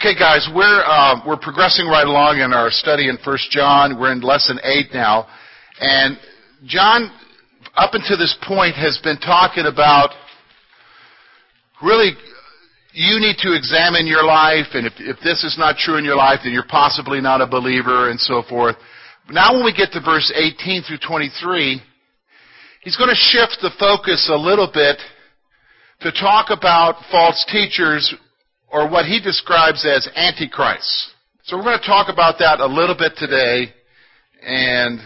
Okay, guys, we're uh, we're progressing right along in our study in First John. We're in lesson eight now, and John, up until this point, has been talking about really you need to examine your life, and if, if this is not true in your life, then you're possibly not a believer, and so forth. Now, when we get to verse 18 through 23, he's going to shift the focus a little bit to talk about false teachers or what he describes as antichrist. So we're going to talk about that a little bit today, and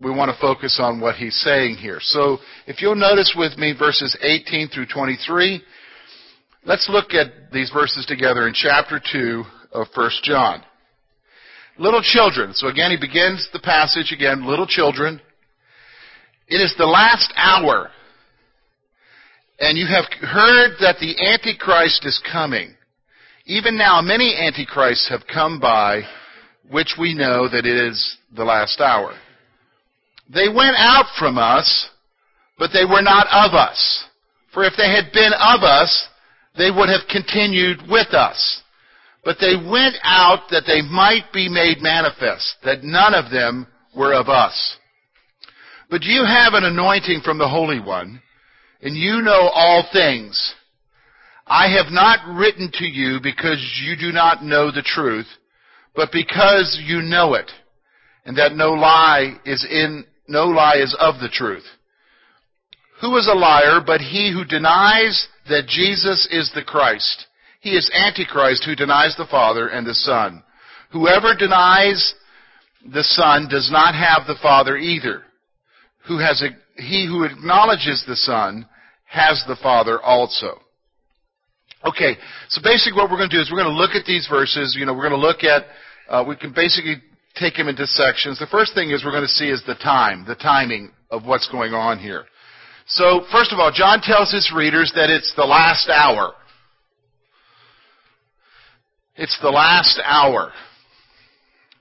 we want to focus on what he's saying here. So if you'll notice with me verses 18 through 23, let's look at these verses together in chapter 2 of 1 John. Little children. So again, he begins the passage again, little children. It is the last hour, and you have heard that the Antichrist is coming. Even now, many antichrists have come by, which we know that it is the last hour. They went out from us, but they were not of us. For if they had been of us, they would have continued with us. But they went out that they might be made manifest, that none of them were of us. But you have an anointing from the Holy One, and you know all things. I have not written to you because you do not know the truth, but because you know it, and that no lie is in, no lie is of the truth. Who is a liar but he who denies that Jesus is the Christ? He is Antichrist who denies the Father and the Son. Whoever denies the Son does not have the Father either. Who has a, he who acknowledges the Son has the Father also. Okay, so basically what we're going to do is we're going to look at these verses. You know, we're going to look at, uh, we can basically take them into sections. The first thing is we're going to see is the time, the timing of what's going on here. So, first of all, John tells his readers that it's the last hour. It's the last hour.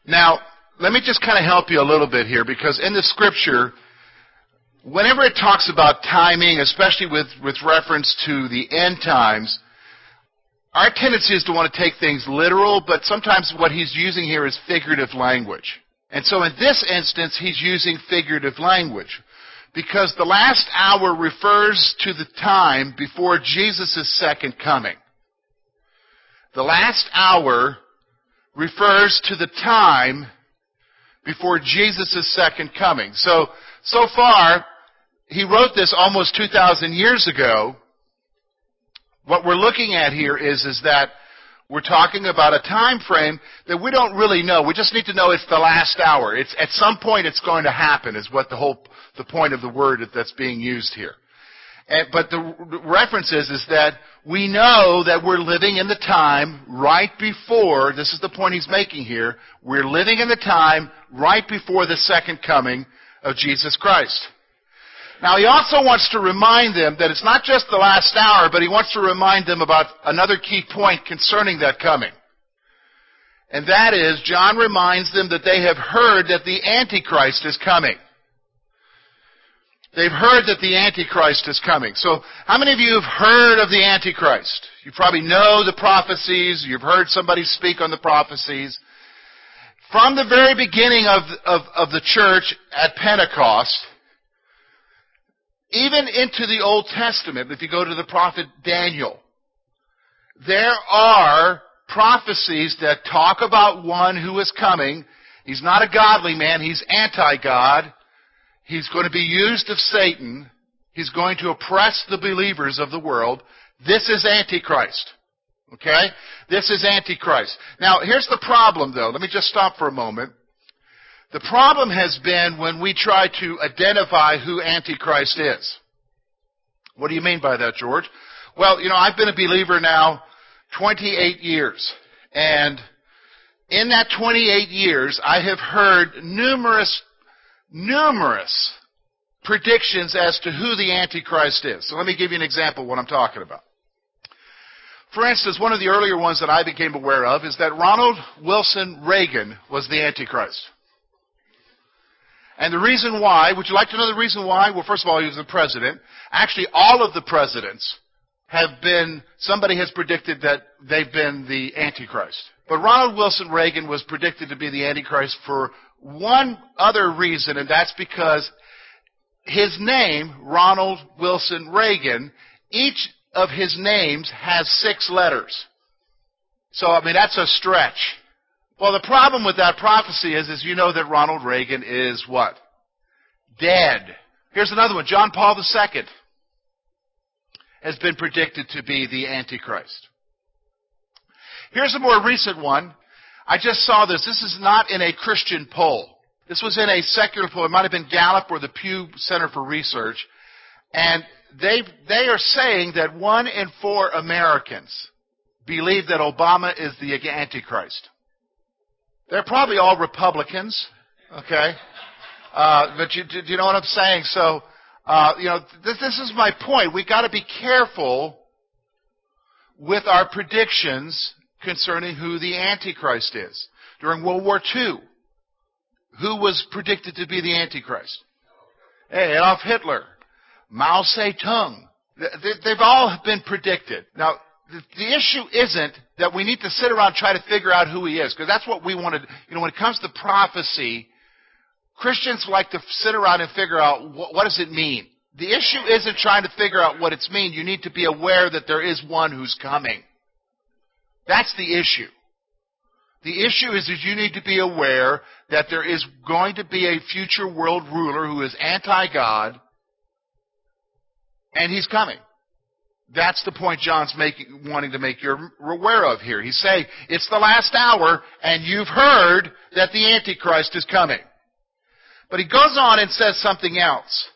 Now, let me just kind of help you a little bit here because in the scripture, whenever it talks about timing, especially with, with reference to the end times, our tendency is to want to take things literal, but sometimes what he's using here is figurative language. And so in this instance, he's using figurative language. Because the last hour refers to the time before Jesus' second coming. The last hour refers to the time before Jesus' second coming. So, so far, he wrote this almost 2,000 years ago, what we're looking at here is, is that we're talking about a time frame that we don't really know. We just need to know it's the last hour. It's at some point it's going to happen is what the whole the point of the word that's being used here. And, but the reference is, is that we know that we're living in the time right before, this is the point he's making here, we're living in the time right before the second coming of Jesus Christ. Now he also wants to remind them that it's not just the last hour, but he wants to remind them about another key point concerning that coming. And that is, John reminds them that they have heard that the Antichrist is coming. They've heard that the Antichrist is coming. So, how many of you have heard of the Antichrist? You probably know the prophecies. You've heard somebody speak on the prophecies. From the very beginning of, of, of the church at Pentecost, even into the Old Testament, if you go to the prophet Daniel, there are prophecies that talk about one who is coming. He's not a godly man, he's anti-God. He's going to be used of Satan. He's going to oppress the believers of the world. This is Antichrist. Okay? This is Antichrist. Now, here's the problem though. Let me just stop for a moment. The problem has been when we try to identify who Antichrist is. What do you mean by that, George? Well, you know, I've been a believer now 28 years. And in that 28 years, I have heard numerous, numerous predictions as to who the Antichrist is. So let me give you an example of what I'm talking about. For instance, one of the earlier ones that I became aware of is that Ronald Wilson Reagan was the Antichrist. And the reason why, would you like to know the reason why? Well, first of all, he was the president. Actually, all of the presidents have been, somebody has predicted that they've been the Antichrist. But Ronald Wilson Reagan was predicted to be the Antichrist for one other reason, and that's because his name, Ronald Wilson Reagan, each of his names has six letters. So, I mean, that's a stretch. Well, the problem with that prophecy is, is you know that Ronald Reagan is what? Dead. Here's another one. John Paul II has been predicted to be the Antichrist. Here's a more recent one. I just saw this. This is not in a Christian poll. This was in a secular poll. It might have been Gallup or the Pew Center for Research. And they, they are saying that one in four Americans believe that Obama is the Antichrist. They're probably all Republicans, okay? Uh, but you, do you know what I'm saying? So, uh, you know, this, this is my point. We've got to be careful with our predictions concerning who the Antichrist is. During World War II, who was predicted to be the Antichrist? Adolf Hitler, Mao Zedong. They've all been predicted. Now, the issue isn't that we need to sit around try to figure out who he is, because that's what we wanted. You know, when it comes to prophecy, Christians like to sit around and figure out what, what does it mean. The issue isn't trying to figure out what it's mean. You need to be aware that there is one who's coming. That's the issue. The issue is that you need to be aware that there is going to be a future world ruler who is anti-God, and he's coming. That's the point John's making, wanting to make you aware of here. He's saying, it's the last hour, and you've heard that the Antichrist is coming. But he goes on and says something else.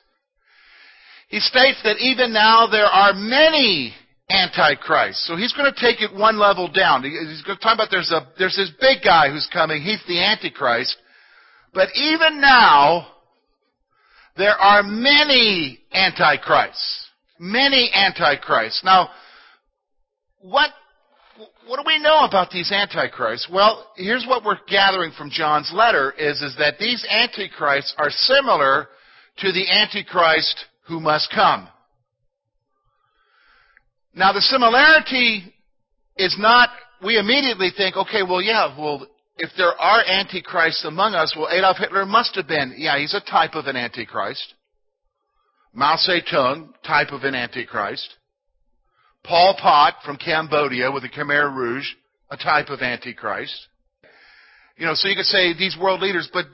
He states that even now there are many Antichrists. So he's going to take it one level down. He's going to talk about there's a there's this big guy who's coming. He's the Antichrist. But even now, there are many Antichrists. Many Antichrists. Now, what what do we know about these Antichrists? Well, here's what we're gathering from John's letter is, is that these Antichrists are similar to the Antichrist who must come. Now the similarity is not, we immediately think, okay, well yeah, well, if there are antichrists among us, well Adolf Hitler must have been, yeah, he's a type of an antichrist. Mao Zedong, type of an antichrist. Pol Pot from Cambodia with the Khmer Rouge, a type of antichrist. You know, so you could say these world leaders, but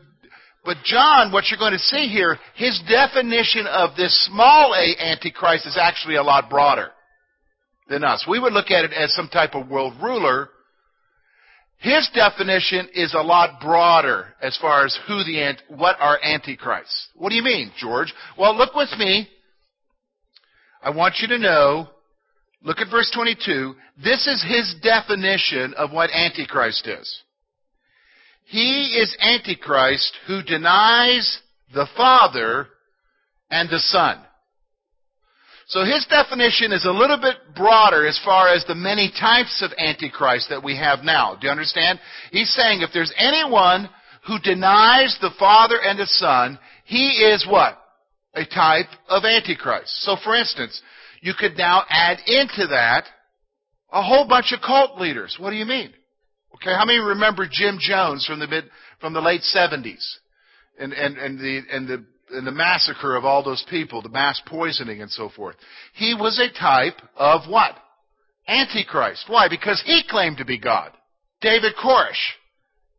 but John, what you're going to see here, his definition of this small a antichrist is actually a lot broader than us. We would look at it as some type of world ruler. His definition is a lot broader as far as who the ant what are antichrists. What do you mean, George? Well, look with me. I want you to know. Look at verse 22. This is his definition of what antichrist is. He is antichrist who denies the Father and the Son. So his definition is a little bit broader as far as the many types of Antichrist that we have now. Do you understand? He's saying if there's anyone who denies the Father and the Son, he is what? A type of Antichrist. So for instance, you could now add into that a whole bunch of cult leaders. What do you mean? Okay, how many remember Jim Jones from the mid, from the late 70s? And, and, and the, and the and the massacre of all those people, the mass poisoning and so forth. He was a type of what? Antichrist. Why? Because he claimed to be God. David Koresh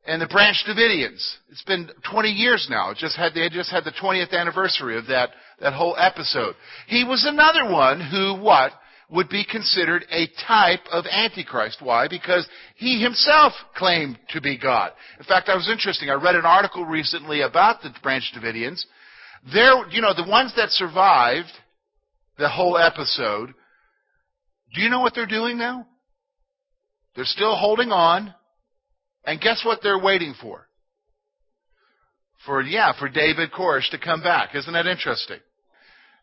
and the Branch Davidians. It's been 20 years now. Just had, they just had the 20th anniversary of that, that whole episode. He was another one who, what? Would be considered a type of Antichrist. Why? Because he himself claimed to be God. In fact, I was interesting. I read an article recently about the Branch Davidians they're, you know, the ones that survived the whole episode, do you know what they're doing now? They're still holding on. And guess what they're waiting for? For, yeah, for David Koresh to come back. Isn't that interesting?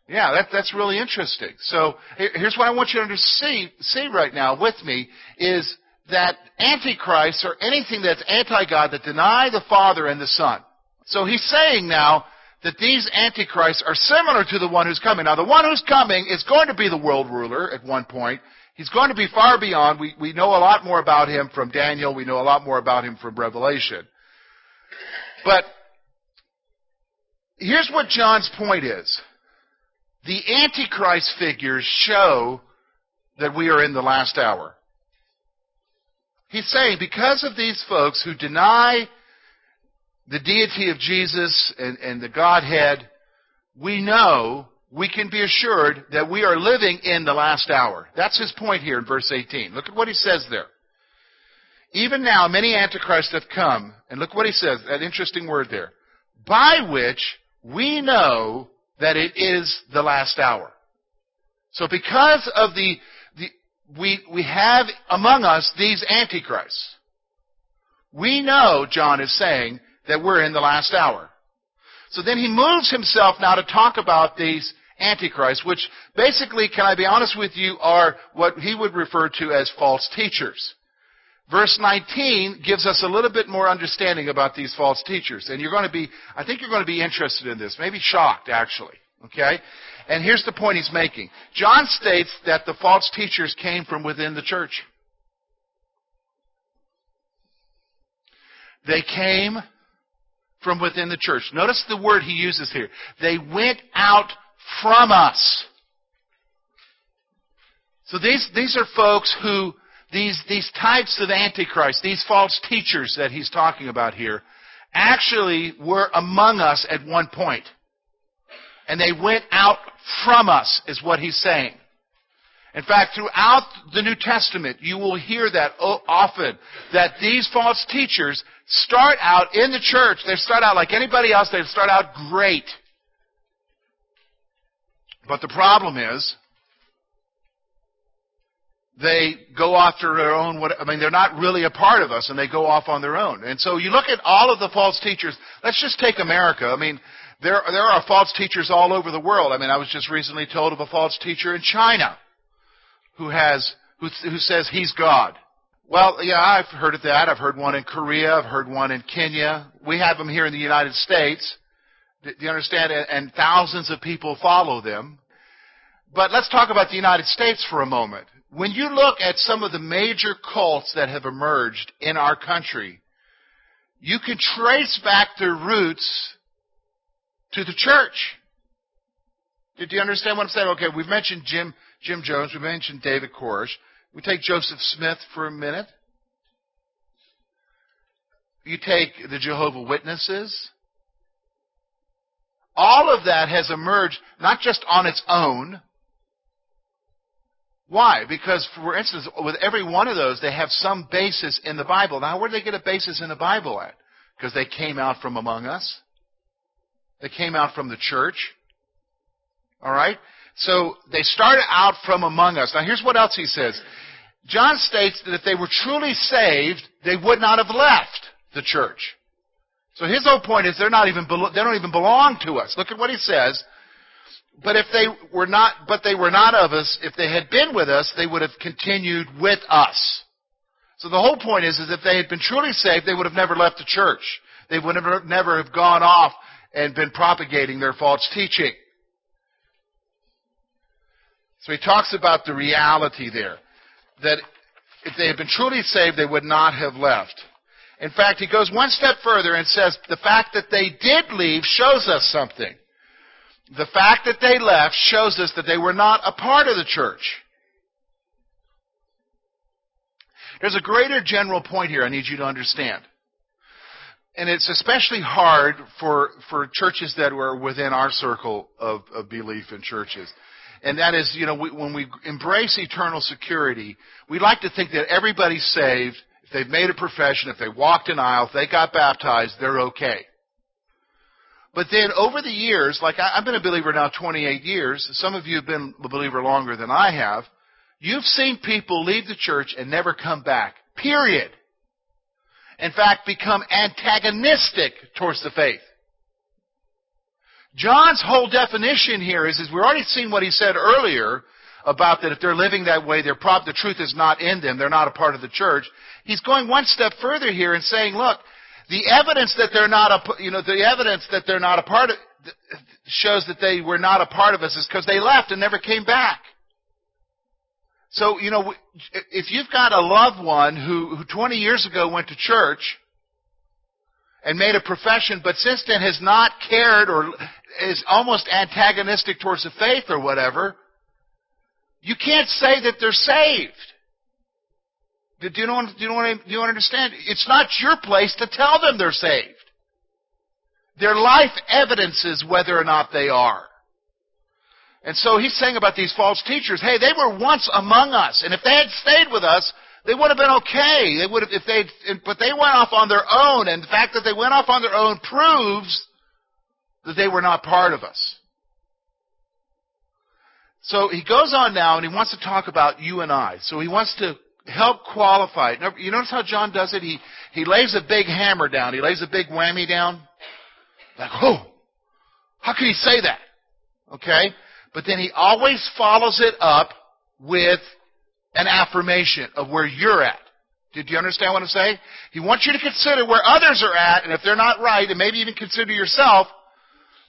Yeah, that, that's really interesting. So here's what I want you to see, see right now with me is that Antichrist or anything that's anti-God that deny the Father and the Son. So he's saying now that these antichrists are similar to the one who's coming. Now, the one who's coming is going to be the world ruler at one point. He's going to be far beyond. We, we know a lot more about him from Daniel. We know a lot more about him from Revelation. But here's what John's point is. The Antichrist figures show that we are in the last hour. He's saying because of these folks who deny the deity of Jesus and, and the Godhead, we know, we can be assured that we are living in the last hour. That's his point here in verse 18. Look at what he says there. Even now, many antichrists have come, and look what he says, that interesting word there, by which we know that it is the last hour. So because of the, the we, we have among us these antichrists, we know, John is saying, that we're in the last hour. So then he moves himself now to talk about these antichrists, which basically, can I be honest with you, are what he would refer to as false teachers. Verse 19 gives us a little bit more understanding about these false teachers. And you're going to be, I think you're going to be interested in this, maybe shocked actually. Okay? And here's the point he's making. John states that the false teachers came from within the church. They came from within the church. Notice the word he uses here. They went out from us. So these, these are folks who, these, these types of antichrist, these false teachers that he's talking about here, actually were among us at one point. And they went out from us, is what he's saying. In fact, throughout the New Testament, you will hear that often, that these false teachers start out in the church, they start out like anybody else, they start out great. But the problem is, they go after their own, I mean, they're not really a part of us and they go off on their own. And so you look at all of the false teachers, let's just take America. I mean, there, there are false teachers all over the world. I mean, I was just recently told of a false teacher in China who has, who, who says he's God. Well, yeah, I've heard of that. I've heard one in Korea. I've heard one in Kenya. We have them here in the United States. Do you understand? And thousands of people follow them. But let's talk about the United States for a moment. When you look at some of the major cults that have emerged in our country, you can trace back their roots to the church. Did you understand what I'm saying? Okay, we've mentioned Jim, Jim Jones, we mentioned David Koresh. We take Joseph Smith for a minute. You take the Jehovah Witnesses. All of that has emerged not just on its own. Why? Because, for instance, with every one of those, they have some basis in the Bible. Now, where do they get a basis in the Bible at? Because they came out from among us. They came out from the church. All right? So they started out from among us. Now, here's what else he says. John states that if they were truly saved, they would not have left the church. So his whole point is they're not even they don't even belong to us. Look at what he says. But if they were not but they were not of us, if they had been with us, they would have continued with us. So the whole point is, is if they had been truly saved, they would have never left the church. They would have never have gone off and been propagating their false teaching. So he talks about the reality there that if they had been truly saved, they would not have left. In fact, he goes one step further and says the fact that they did leave shows us something. The fact that they left shows us that they were not a part of the church. There's a greater general point here I need you to understand. And it's especially hard for, for churches that were within our circle of, of belief in churches. And that is, you know, we, when we embrace eternal security, we like to think that everybody's saved. If they've made a profession, if they walked an aisle, if they got baptized, they're okay. But then over the years, like I, I've been a believer now 28 years, some of you have been a believer longer than I have, you've seen people leave the church and never come back. Period. In fact, become antagonistic towards the faith. John's whole definition here is, is we've already seen what he said earlier about that if they're living that way, prop, the truth is not in them, they're not a part of the church. He's going one step further here and saying, look, the evidence that they're not a, you know, the evidence that they're not a part of, shows that they were not a part of us is because they left and never came back. So, you know, if you've got a loved one who, who 20 years ago went to church and made a profession, but since then has not cared or is almost antagonistic towards the faith or whatever, you can't say that they're saved. Do you, know, do, you know, do you understand? It's not your place to tell them they're saved. Their life evidences whether or not they are. And so he's saying about these false teachers, hey, they were once among us, and if they had stayed with us, they would have been okay. They would have, if they, but they went off on their own, and the fact that they went off on their own proves that they were not part of us. So he goes on now, and he wants to talk about you and I. So he wants to help qualify. You notice how John does it? He he lays a big hammer down. He lays a big whammy down. Like, oh, how can he say that? Okay? But then he always follows it up with an affirmation of where you're at. Did you understand what I'm saying? He wants you to consider where others are at, and if they're not right, and maybe even consider yourself,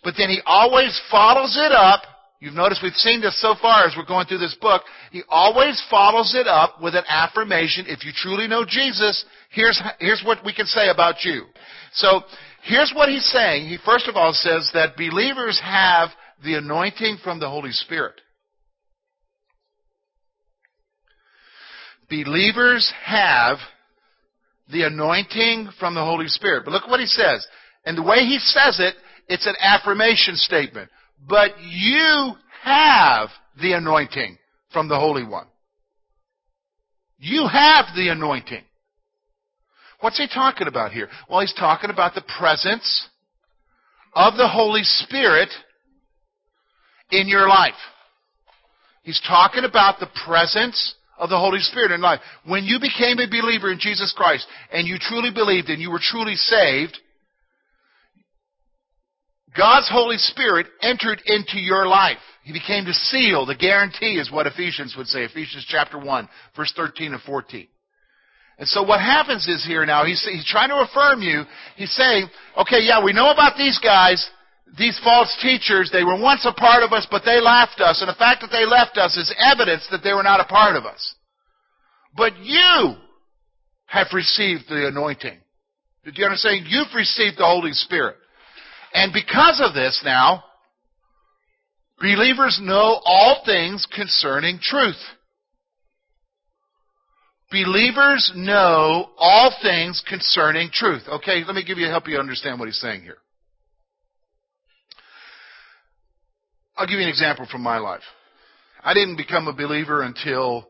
but then he always follows it up. You've noticed we've seen this so far as we're going through this book. He always follows it up with an affirmation. If you truly know Jesus, here's, here's what we can say about you. So, Here's what he's saying. He first of all says that believers have the anointing from the Holy Spirit. Believers have the anointing from the Holy Spirit. But look what he says. And the way he says it, it's an affirmation statement. But you have the anointing from the Holy One. You have the anointing. What's he talking about here? Well, he's talking about the presence of the Holy Spirit in your life. He's talking about the presence of the Holy Spirit in life. When you became a believer in Jesus Christ and you truly believed and you were truly saved, God's Holy Spirit entered into your life. He became the seal, the guarantee is what Ephesians would say, Ephesians chapter 1, verse 13 and 14. And so what happens is here now, he's, he's trying to affirm you. He's saying, okay, yeah, we know about these guys, these false teachers. They were once a part of us, but they left us. And the fact that they left us is evidence that they were not a part of us. But you have received the anointing. Did you understand? You've received the Holy Spirit. And because of this now, believers know all things concerning truth. Believers know all things concerning truth. Okay, let me give you help you understand what he's saying here. I'll give you an example from my life. I didn't become a believer until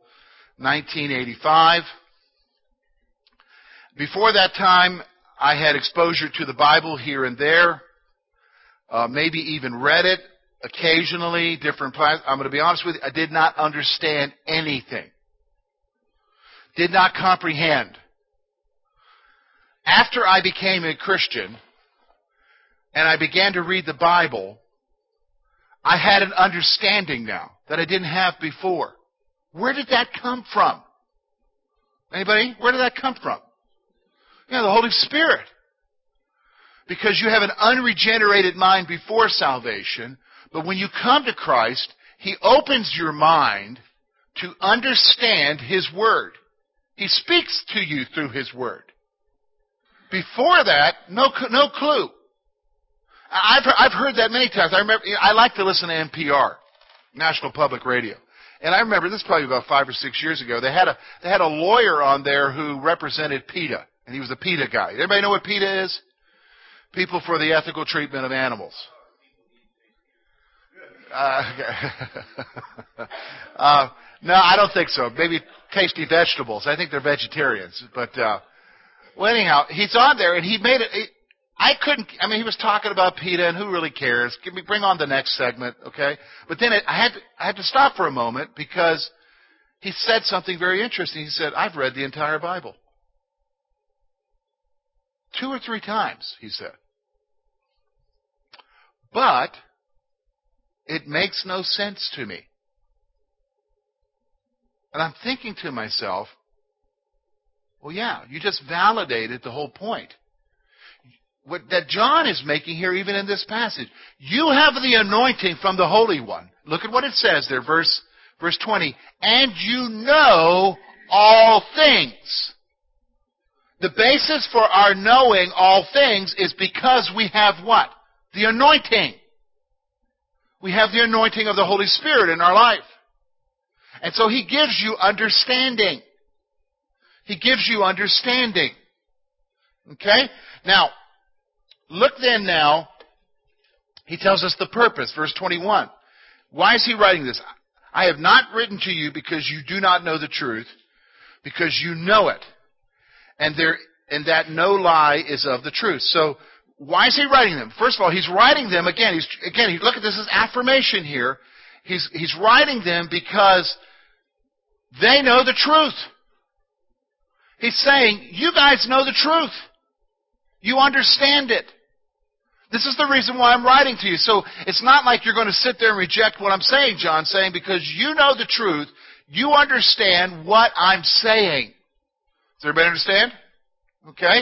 1985. Before that time, I had exposure to the Bible here and there, uh, maybe even read it occasionally, different. I'm going to be honest with you, I did not understand anything did not comprehend. After I became a Christian and I began to read the Bible, I had an understanding now that I didn't have before. Where did that come from? Anybody? Where did that come from? Yeah, the Holy Spirit. Because you have an unregenerated mind before salvation, but when you come to Christ, He opens your mind to understand His Word. He speaks to you through His Word. Before that, no, no clue. I've, I've heard that many times. I remember, I like to listen to NPR, National Public Radio. And I remember this is probably about five or six years ago. They had a they had a lawyer on there who represented PETA, and he was a PETA guy. Everybody know what PETA is? People for the Ethical Treatment of Animals. Uh, uh, no, I don't think so. Maybe tasty vegetables. I think they're vegetarians. But uh, well, anyhow, he's on there, and he made it. it I couldn't. I mean, he was talking about PETA, and who really cares? Give me, bring on the next segment, okay? But then it, I had to, I had to stop for a moment because he said something very interesting. He said, "I've read the entire Bible two or three times." He said, but it makes no sense to me. And I'm thinking to myself, well, yeah, you just validated the whole point. what, that John is making here, even in this passage. You have the anointing from the Holy One. Look at what it says there, verse, verse 20. And you know all things. The basis for our knowing all things is because we have what? The anointing. We have the anointing of the Holy Spirit in our life. And so He gives you understanding. He gives you understanding. Okay? Now, look then now. He tells us the purpose, verse 21. Why is he writing this? I have not written to you because you do not know the truth, because you know it. And there, and that no lie is of the truth. So, why is he writing them? First of all, he's writing them again. He's again. Look at this as affirmation here. He's he's writing them because they know the truth. He's saying, you guys know the truth. You understand it. This is the reason why I'm writing to you. So it's not like you're going to sit there and reject what I'm saying, John, saying because you know the truth, you understand what I'm saying. Does everybody understand? Okay?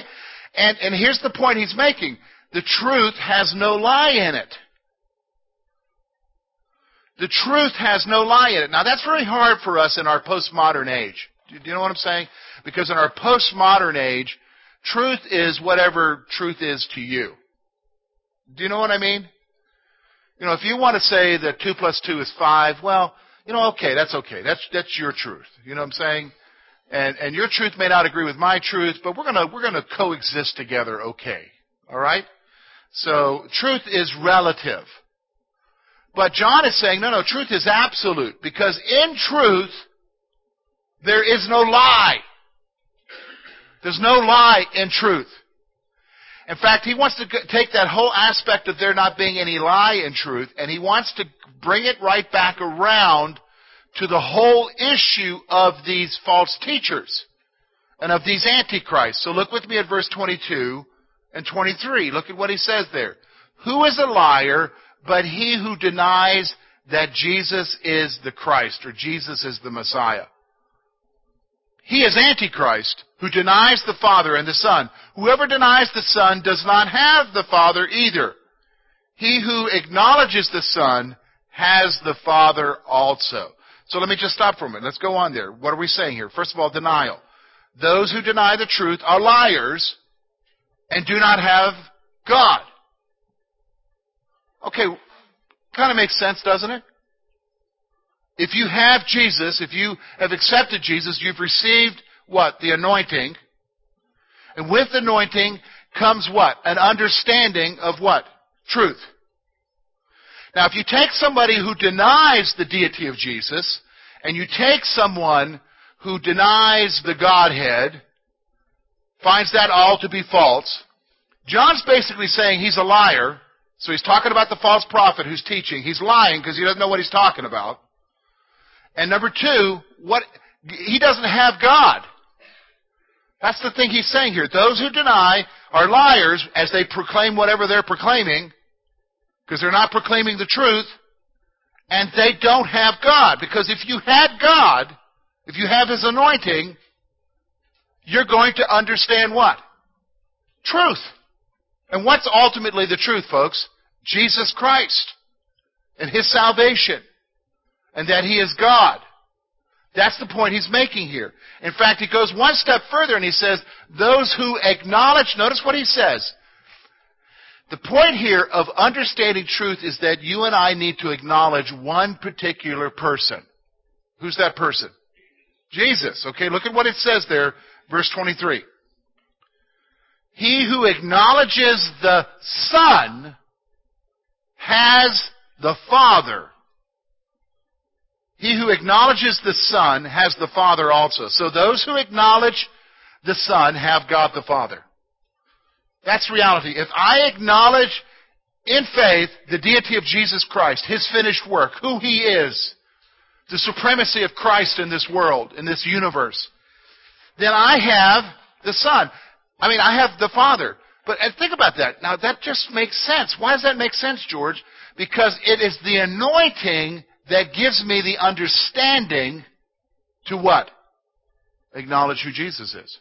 And, and here's the point he's making. The truth has no lie in it. The truth has no lie in it. Now that's very hard for us in our postmodern age. Do you know what I'm saying? Because in our postmodern age, truth is whatever truth is to you. Do you know what I mean? You know, if you want to say that 2 plus 2 is 5, well, you know, okay, that's okay. That's, that's your truth. You know what I'm saying? And, and your truth may not agree with my truth, but we're gonna, we're gonna coexist together okay. Alright? So, truth is relative. But John is saying, no, no, truth is absolute. Because in truth, there is no lie. There's no lie in truth. In fact, he wants to take that whole aspect of there not being any lie in truth, and he wants to bring it right back around to the whole issue of these false teachers and of these antichrists. So look with me at verse 22 and 23. Look at what he says there. Who is a liar but he who denies that Jesus is the Christ or Jesus is the Messiah? He is Antichrist, who denies the Father and the Son. Whoever denies the Son does not have the Father either. He who acknowledges the Son has the Father also. So let me just stop for a minute. Let's go on there. What are we saying here? First of all, denial. Those who deny the truth are liars and do not have God. Okay, kind of makes sense, doesn't it? If you have Jesus, if you have accepted Jesus, you've received what? The anointing. And with the anointing comes what? An understanding of what? Truth. Now, if you take somebody who denies the deity of Jesus, and you take someone who denies the Godhead, finds that all to be false, John's basically saying he's a liar. So he's talking about the false prophet who's teaching. He's lying because he doesn't know what he's talking about. And number two, what, he doesn't have God. That's the thing he's saying here. Those who deny are liars as they proclaim whatever they're proclaiming, because they're not proclaiming the truth, and they don't have God. Because if you had God, if you have His anointing, you're going to understand what? Truth. And what's ultimately the truth, folks? Jesus Christ and His salvation and that He is God. That's the point he's making here. In fact, he goes one step further and he says, those who acknowledge, notice what he says. The point here of understanding truth is that you and I need to acknowledge one particular person. Who's that person? Jesus. Okay, look at what it says there, verse 23. He who acknowledges the Son has the Father. He who acknowledges the Son has the Father also. So those who acknowledge the Son have God the Father. That's reality. If I acknowledge in faith the deity of Jesus Christ, His finished work, who He is, the supremacy of Christ in this world, in this universe, then I have the Son. I mean, I have the Father. But think about that. Now, that just makes sense. Why does that make sense, George? Because it is the anointing that gives me the understanding to what? Acknowledge who Jesus is.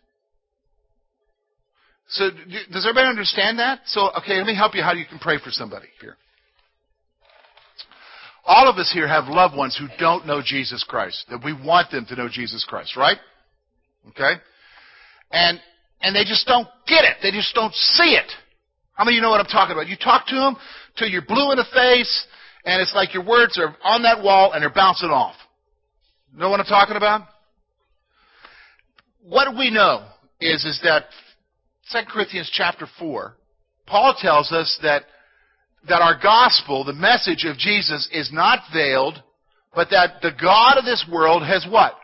So does everybody understand that? So, okay, let me help you how you can pray for somebody here. All of us here have loved ones who don't know Jesus Christ, that we want them to know Jesus Christ, right? Okay? And, and they just don't get it. They just don't see it. How many of you know what I'm talking about? You talk to them till you're blue in the face, and it's like your words are on that wall and they're bouncing off. Know what I'm talking about? What we know is, is that 2 Corinthians chapter 4, Paul tells us that that our gospel, the message of Jesus, is not veiled, but that the God of this world has what?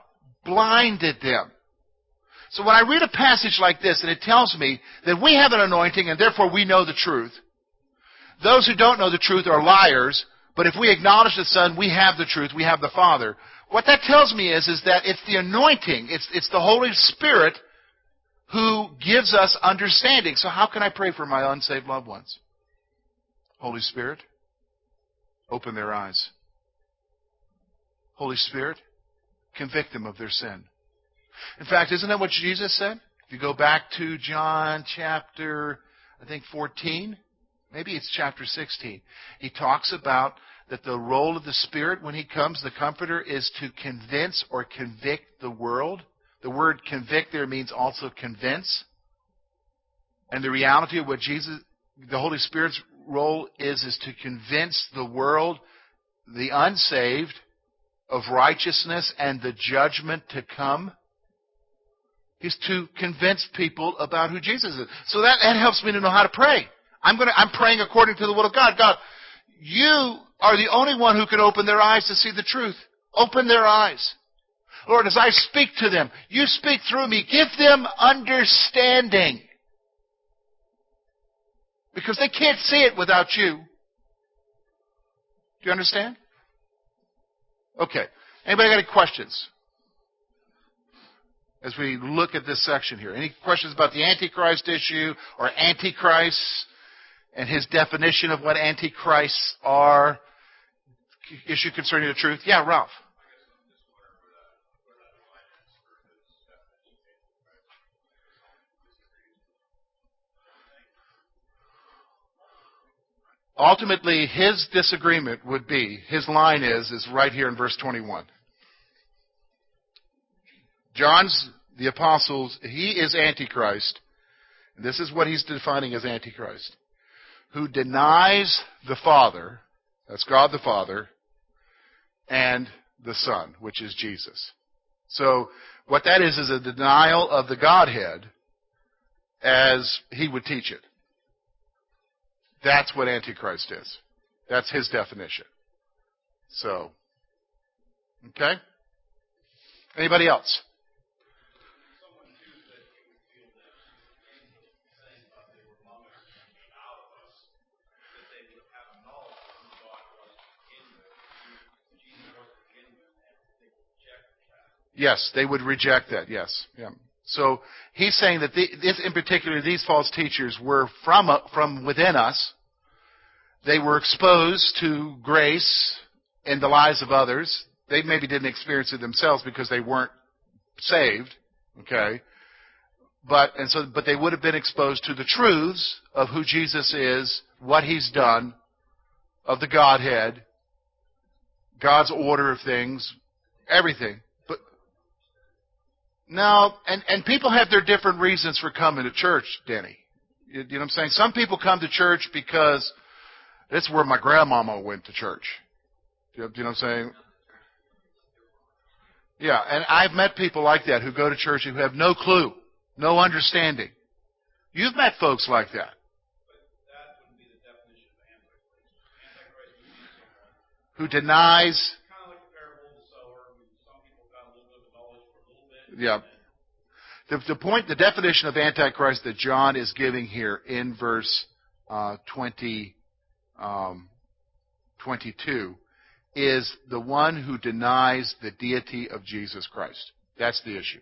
Blinded them. So when I read a passage like this and it tells me that we have an anointing and therefore we know the truth, those who don't know the truth are liars, but if we acknowledge the Son, we have the truth, we have the Father. What that tells me is, is that it's the anointing, it's, it's the Holy Spirit who gives us understanding. So how can I pray for my unsaved loved ones? Holy Spirit, open their eyes. Holy Spirit, convict them of their sin. In fact, isn't that what Jesus said? If you go back to John chapter, I think 14, maybe it's chapter 16, he talks about that the role of the Spirit when he comes, the Comforter, is to convince or convict the world. The word convict there means also convince. And the reality of what Jesus, the Holy Spirit's role is, is to convince the world, the unsaved, of righteousness and the judgment to come. Is to convince people about who Jesus is. So that, that helps me to know how to pray. I'm gonna, I'm praying according to the will of God. God, you are the only one who can open their eyes to see the truth. Open their eyes. Lord, as I speak to them, you speak through me. Give them understanding. Because they can't see it without you. Do you understand? Okay. Anybody got any questions? As we look at this section here. Any questions about the Antichrist issue or Antichrist and his definition of what Antichrists are? Issue concerning the truth? Yeah, Ralph. Ultimately, his disagreement would be, his line is, is right here in verse 21. John's, the apostles, he is Antichrist. And this is what he's defining as Antichrist. Who denies the Father, that's God the Father, and the Son, which is Jesus. So, what that is, is a denial of the Godhead as he would teach it. That's what Antichrist is. That's his definition. So, okay? Anybody else? Yes, they would reject that. Yes. Yeah. So he's saying that the, this, in particular, these false teachers were from, from within us. They were exposed to grace in the lives of others. They maybe didn't experience it themselves because they weren't saved. Okay. But, and so, but they would have been exposed to the truths of who Jesus is, what he's done, of the Godhead, God's order of things, everything. No, and, and people have their different reasons for coming to church, Denny. You, you know what I'm saying? Some people come to church because it's where my grandmama went to church. You you know what I'm saying? Yeah, and I've met people like that who go to church who have no clue, no understanding. You've met folks like that. Who denies Yeah. The, the point, the definition of Antichrist that John is giving here in verse uh, 20, um, 22 is the one who denies the deity of Jesus Christ. That's the issue.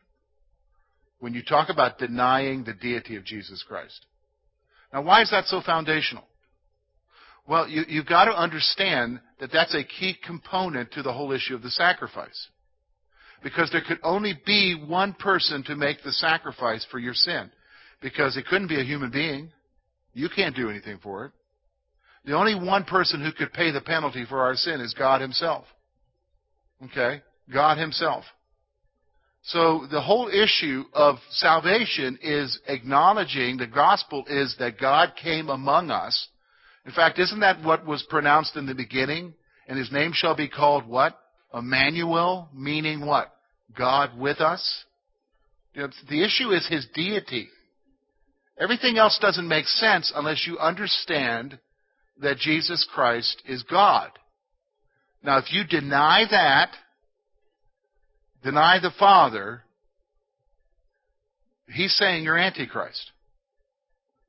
When you talk about denying the deity of Jesus Christ. Now, why is that so foundational? Well, you, you've got to understand that that's a key component to the whole issue of the sacrifice because there could only be one person to make the sacrifice for your sin. because it couldn't be a human being. You can't do anything for it. The only one person who could pay the penalty for our sin is God Himself. Okay? God Himself. So the whole issue of salvation is acknowledging the gospel is that God came among us. In fact, isn't that what was pronounced in the beginning? And his name shall be called what? Emmanuel, meaning what? God with us. The issue is his deity. Everything else doesn't make sense unless you understand that Jesus Christ is God. Now, if you deny that, deny the Father, he's saying you're Antichrist.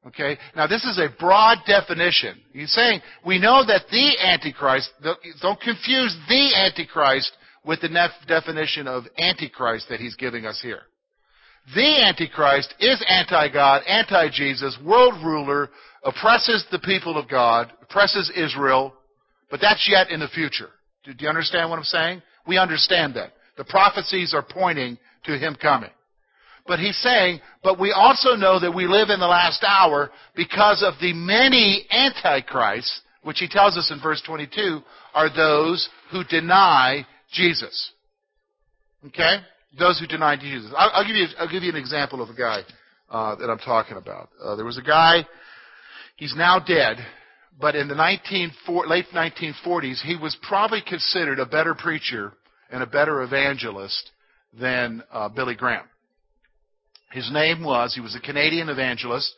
Okay? Now, this is a broad definition. He's saying, we know that the Antichrist, don't confuse the Antichrist with the definition of Antichrist that he's giving us here. The Antichrist is anti-God, anti-Jesus, world ruler, oppresses the people of God, oppresses Israel, but that's yet in the future. Do you understand what I'm saying? We understand that. The prophecies are pointing to him coming. But he's saying, but we also know that we live in the last hour because of the many antichrists, which he tells us in verse 22, are those who deny Jesus. Okay? Those who deny Jesus. I'll, I'll give you. I'll give you an example of a guy uh, that I'm talking about. Uh, there was a guy. He's now dead, but in the 19, late 1940s, he was probably considered a better preacher and a better evangelist than uh, Billy Graham. His name was. He was a Canadian evangelist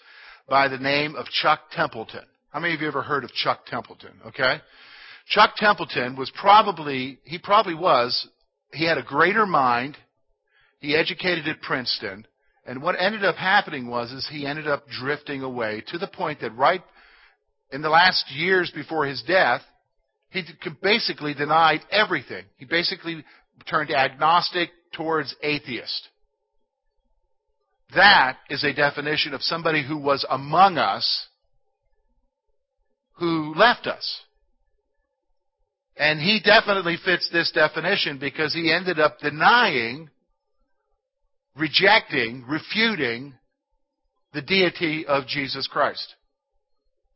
by the name of Chuck Templeton. How many of you ever heard of Chuck Templeton? Okay. Chuck Templeton was probably, he probably was, he had a greater mind he educated at Princeton. And what ended up happening was is he ended up drifting away to the point that right in the last years before his death, he basically denied everything. He basically turned agnostic towards atheist. That is a definition of somebody who was among us who left us. And he definitely fits this definition because he ended up denying rejecting, refuting the deity of Jesus Christ.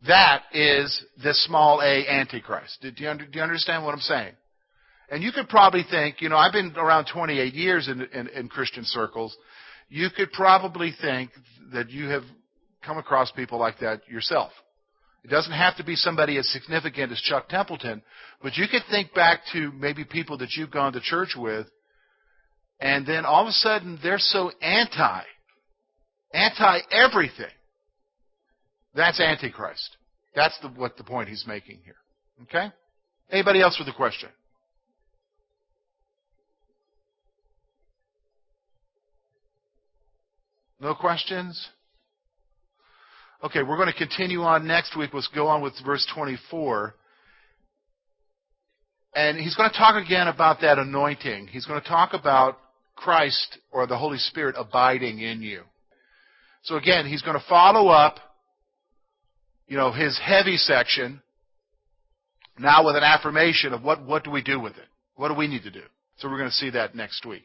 That is the small a Antichrist. Do you, do you understand what I'm saying? And you could probably think, you know, I've been around 28 years in, in, in Christian circles. You could probably think that you have come across people like that yourself. It doesn't have to be somebody as significant as Chuck Templeton, but you could think back to maybe people that you've gone to church with and then all of a sudden, they're so anti, anti everything. That's Antichrist. That's the, what the point he's making here. Okay? Anybody else with a question? No questions? Okay, we're going to continue on next week. Let's go on with verse 24. And he's going to talk again about that anointing. He's going to talk about Christ or the Holy Spirit abiding in you. So again, he's going to follow up, you know, his heavy section now with an affirmation of what, what do we do with it? What do we need to do? So we're going to see that next week.